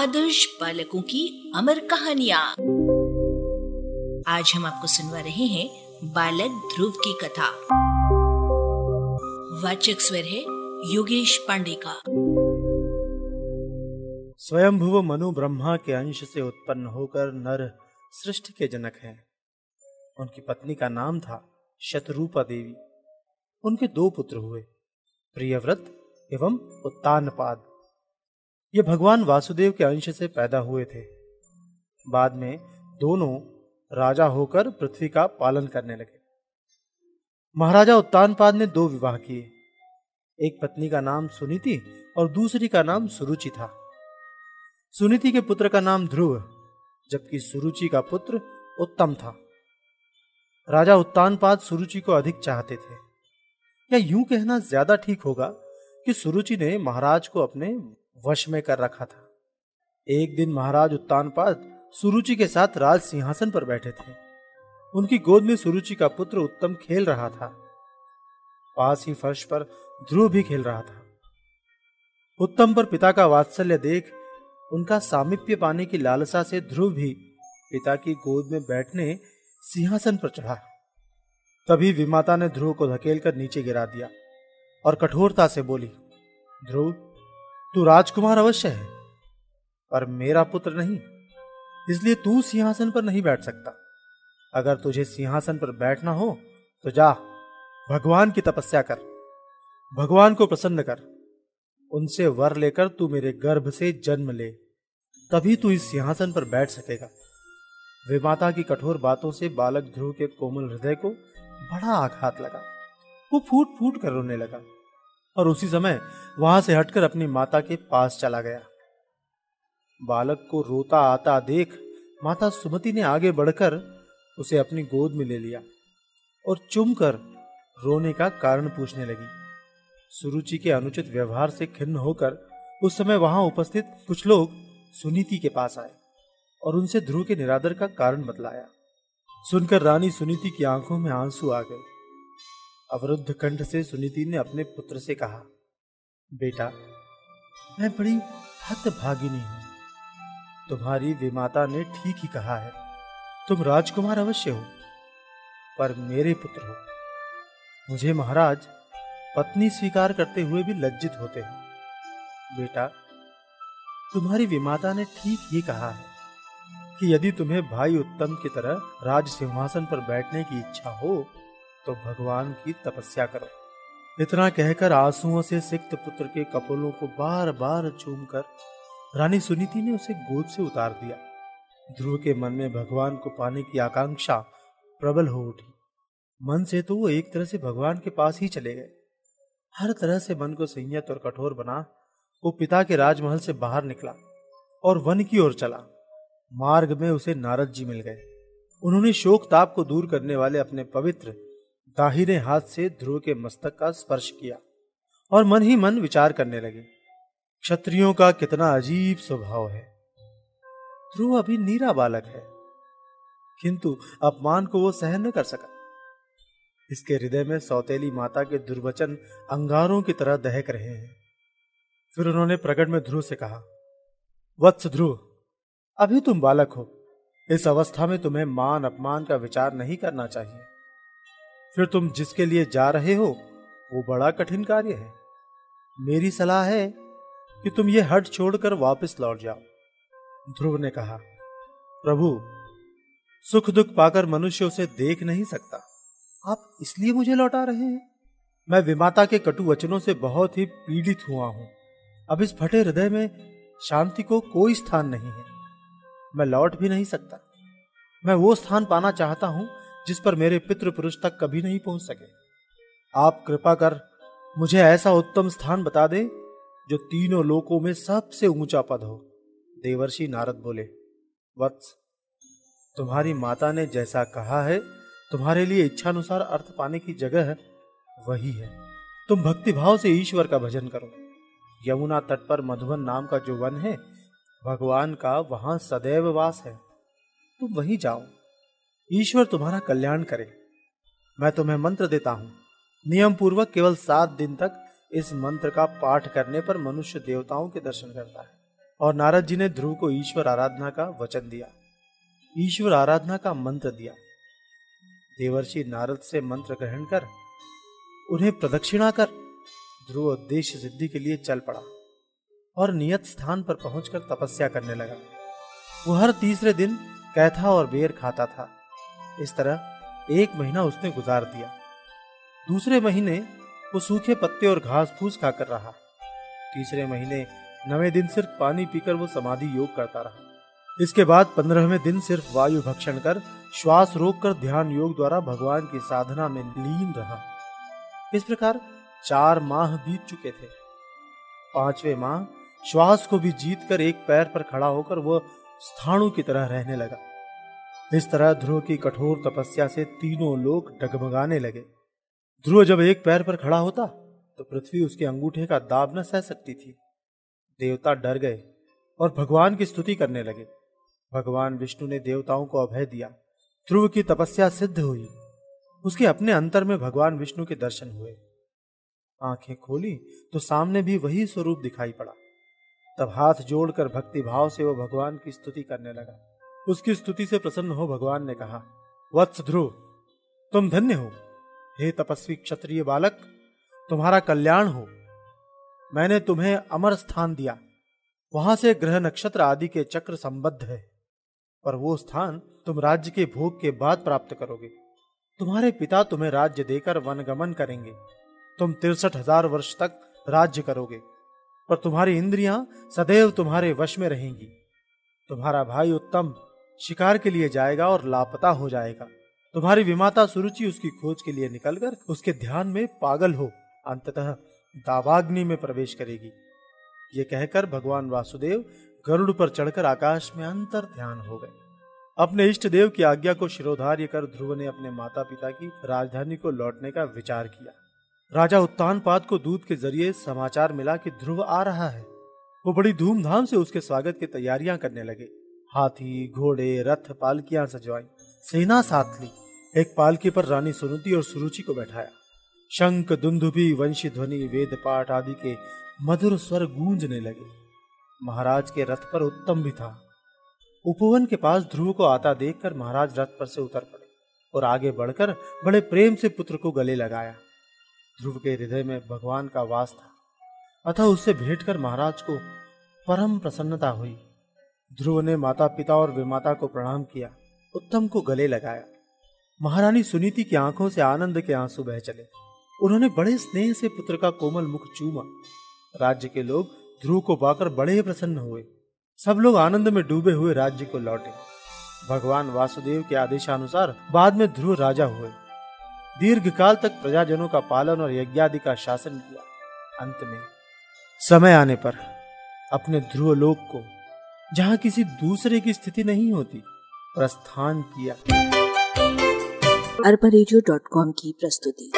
आदर्श बालकों की अमर कहानिया। आज हम आपको सुनवा रहे हैं बालक ध्रुव की कथा। वाचक स्वर है योगेश पांडे का। स्वयंभुव मनु ब्रह्मा के अंश से उत्पन्न होकर नर सृष्टि के जनक हैं। उनकी पत्नी का नाम था शत्रुपा देवी। उनके दो पुत्र हुए, प्रियव्रत एवं उत्तानपाद। ये भगवान वासुदेव के अंश से पैदा हुए थे। बाद में दोनों राजा होकर पृथ्वी का पालन करने लगे। महाराजा उत्तानपाद ने दो विवाह किए। एक पत्नी का नाम सुनीति और दूसरी का नाम सुरुचि था। सुनीति के पुत्र का नाम ध्रुव, जबकि सुरुचि का पुत्र उत्तम था। राजा उत्तानपाद सुरुचि को अधिक चाहते थे। या यूँ कहना ज़्यादा ठीक होगा कि सुरुचि ने महाराज को अपने वश में कर रखा था। एक दिन महाराज उत्तानपाद सुरुचि के साथ राज सिंहासन पर बैठे थे। उनकी गोद में सुरुचि का पुत्र उत्तम खेल रहा था। पास ही फर्श पर ध्रुव भी खेल रहा था। उत्तम पर पिता का वात्सल्य देख उनका सामिप्य पाने की लालसा से ध्रुव भी पिता की गोद में बैठने सिंहासन पर चढ़ा। तभी विमाता ने ध्रुव को धकेलकर नीचे गिरा दिया और कठोरता से बोली, ध्रुव तू राजकुमार अवश्य है, पर मेरा पुत्र नहीं, इसलिए तू सिंहासन पर नहीं बैठ सकता। अगर तुझे सिंहासन पर बैठना हो तो जा, भगवान की तपस्या कर, भगवान को प्रसन्न कर, उनसे वर लेकर तू मेरे गर्भ से जन्म ले, तभी तू इस सिंहासन पर बैठ सकेगा। विमाता की कठोर बातों से बालक ध्रुव के कोमल हृदय को बड़ा आघात लगा, वो फूट फूट कर रोने लगा। और उसी समय वहाँ से हटकर अपनी माता के पास चला गया। बालक को रोता आता देख माता सुमति ने आगे बढ़कर उसे अपनी गोद में ले लिया और चुम कर रोने का कारण पूछने लगी। सुरुचि के अनुचित व्यवहार से खिन्न होकर उस समय वहाँ उपस्थित कुछ लोग सुनीति के पास आए और उनसे ध्रुव के निरादर का कारण बतलाया। सुनकर रानी सुनीति की आँखों में आँसू आ गए। अवरुद्ध कंठ से सुनीति ने अपने पुत्र से कहा, बेटा, मैं बड़ी हतभागिनी हूँ। तुम्हारी विमाता ने ठीक ही कहा है, तुम राजकुमार अवश्य हो, पर मेरे पुत्र हो। मुझे महाराज पत्नी स्वीकार करते हुए भी लज्जित होते हैं। बेटा, तुम्हारी विमाता ने ठीक ही कहा है कि यदि तुम्हें भाई उत्तम की तरह राज सिंहासन पर बैठने की इच्छा हो तो भगवान की तपस्या करो। इतना कहकर आंसुओं से सिक्त पुत्र के कपोलों को बार बार चूमकर रानी सुनीति ने उसे गोद से उतार दिया। ध्रुव के मन में भगवान को पाने की आकांक्षा प्रबल हो उठी। मन से तो वो एक तरह से भगवान के पास ही चले गए। हर तरह से मन को संयत और कठोर बना, वो पिता के राजमहल से बाहर निकला और वन की ओर चला। मार्ग में उसे नारद जी मिल गए। उन्होंने शोक ताप को दूर करने वाले अपने पवित्र दाहिने हाथ से ध्रुव के मस्तक का स्पर्श किया और मन ही मन विचार करने लगे, क्षत्रियों का कितना अजीब स्वभाव है। ध्रुव अभी नीरा बालक है, किंतु अपमान को वो सहन न कर सका। इसके हृदय में सौतेली माता के दुर्वचन अंगारों की तरह दहक रहे हैं। फिर उन्होंने प्रकट में ध्रुव से कहा, वत्स ध्रुव, अभी तुम बालक हो। इस अवस्था में तुम्हें मान अपमान का विचार नहीं करना चाहिए। फिर तुम जिसके लिए जा रहे हो, वो बड़ा कठिन कार्य है। मेरी सलाह है कि तुम ये हट छोड़कर वापस लौट जाओ। ध्रुव ने कहा, प्रभु सुख दुख पाकर मनुष्य उसे देख नहीं सकता। आप इसलिए मुझे लौटा रहे हैं। मैं विमाता के कटु वचनों से बहुत ही पीड़ित हुआ हूँ। अब इस फटे हृदय में शांति को कोई स्थान नहीं है। मैं लौट भी नहीं सकता। मैं वो स्थान पाना चाहता हूँ जिस पर मेरे पितृ पुरुष तक कभी नहीं पहुँच सके। आप कृपा कर मुझे ऐसा उत्तम स्थान बता दे, जो तीनों लोकों में सबसे ऊँचा पद हो। देवर्षि नारद बोले, वत्स, तुम्हारी माता ने जैसा कहा है, तुम्हारे लिए इच्छानुसार अर्थ पाने की जगह है वही है। तुम भक्ति भाव से ईश्वर का भजन करो। यमुना तट पर मधुबन नाम का जो वन है, भगवान का वहाँ सदैव वास है। तुम वहीं जाओ। ईश्वर तुम्हारा कल्याण करे। मैं तुम्हें मंत्र देता हूँ। नियम पूर्वक केवल सात दिन तक इस मंत्र का पाठ करने पर मनुष्य देवताओं के दर्शन करता है और नारद जी ने ध्रुव को ईश्वर आराधना का वचन दिया। ईश्वर आराधना का मंत्र दिया। देवर्षि नारद से मंत्र ग्रहण कर, उन्हें प्रदक्षिणा कर, ध्रुव उद्देश्य सिद्धि के लिए चल पड़ा और नियत स्थान पर पहुंचकर तपस्या करने लगा। वो हर तीसरे दिन कैथा और बेर खाता था। इस तरह एक महीना उसने गुजार दिया। दूसरे महीने वो सूखे पत्ते और घास फूस खाकर रहा। तीसरे महीने नवे दिन सिर्फ़ पानी पीकर वो समाधि योग करता रहा। इसके बाद पंद्रहवें दिन सिर्फ़ वायु भक्षण कर श्वास रोक कर ध्यान योग द्वारा भगवान की साधना में लीन रहा। इस प्रकार चार माह बीत चुके थे। पांचवे माह श्वास को भी जीत कर एक पैर पर खड़ा होकर वह स्थाणु की तरह रहने लगा। इस तरह ध्रुव की कठोर तपस्या से तीनों लोग डगमगाने लगे। ध्रुव जब एक पैर पर खड़ा होता तो पृथ्वी उसके अंगूठे का दाब न सह सकती थी। देवता डर गए और भगवान की स्तुति करने लगे। भगवान विष्णु ने देवताओं को अभय दिया। ध्रुव की तपस्या सिद्ध हुई। उसके अपने अंतर में भगवान विष्णु के दर्शन हुए। आँखें खोली तो सामने भी वही स्वरूप दिखाई पड़ा। तब हाथ जोड़कर भक्ति भाव से वो भगवान की स्तुति करने लगा। उसकी स्तुति से प्रसन्न हो भगवान ने कहा, वत्स ध्रुव, तुम धन्य हो। हे तपस्वी क्षत्रिय बालक, तुम्हारा कल्याण हो। मैंने तुम्हें अमर स्थान दिया। वहाँ से ग्रह नक्षत्र आदि के चक्र संबद्ध है, पर वो स्थान तुम राज्य के भोग के बाद प्राप्त करोगे। तुम्हारे पिता तुम्हें राज्य देकर वनगमन करेंगे। तुम तिरसठ हज़ार वर्ष तक राज्य करोगे, पर तुम्हारी इंद्रियाँ सदैव तुम्हारे वश में रहेंगी। तुम्हारा भाई उत्तम शिकार के लिए जाएगा और लापता हो जाएगा। तुम्हारी विमाता सुरुचि उसकी खोज के लिए निकलकर उसके ध्यान में पागल हो। अंततः दावाग्नि में प्रवेश करेगी। ये कहकर भगवान वासुदेव गरुड़ पर चढ़कर आकाश में अंतर ध्यान हो गए। अपने इष्ट देव की आज्ञा को शिरोधार्य कर ध्रुव ने अपने माता पिता की राजधानी को लौटने का विचार किया। राजा उत्तान पाद को दूध के ज़रिए समाचार मिला कि ध्रुव आ रहा है। वो बड़ी धूमधाम से उसके स्वागत की तैयारियाँ करने लगे। हाथी, घोड़े, रथ, पालकियाँ सजवाई। सेना साथ ली। एक पालकी पर रानी सुनुति और सुरुचि को बैठाया। शंख, दुंदुभी, वंशी ध्वनि, वेद पाठ आदि के मधुर स्वर गूंजने लगे। महाराज के रथ पर उत्तम भी था। उपवन के पास ध्रुव को आता देखकर महाराज रथ पर से उतर पड़े और आगे बढ़कर बड़े प्रेम से पुत्र को गले लगाया। ध्रुव के हृदय में भगवान का वास था। अतः उससे भेंट कर महाराज को परम प्रसन्नता हुई। ध्रुव ने माता पिता और विमाता को प्रणाम किया, उत्तम को गले लगाया। महारानी सुनीति की आँखों से आनंद के आँसू बह चले। उन्होंने बड़े स्नेह से पुत्र का कोमल मुख चूमा। राज्य के लोग ध्रुव को पाकर बड़े प्रसन्न हुए। सब लोग आनंद में डूबे हुए राज्य को लौटे। भगवान वासुदेव के आदेशानुसार बाद में ध्रुव राजा हुए। दीर्घ काल तक प्रजाजनों का पालन और यज्ञादि का शासन किया। अंत में समय आने पर अपने ध्रुव लोक को जहाँ किसी दूसरे की स्थिति नहीं होती प्रस्थान किया। अरबा की प्रस्तुति।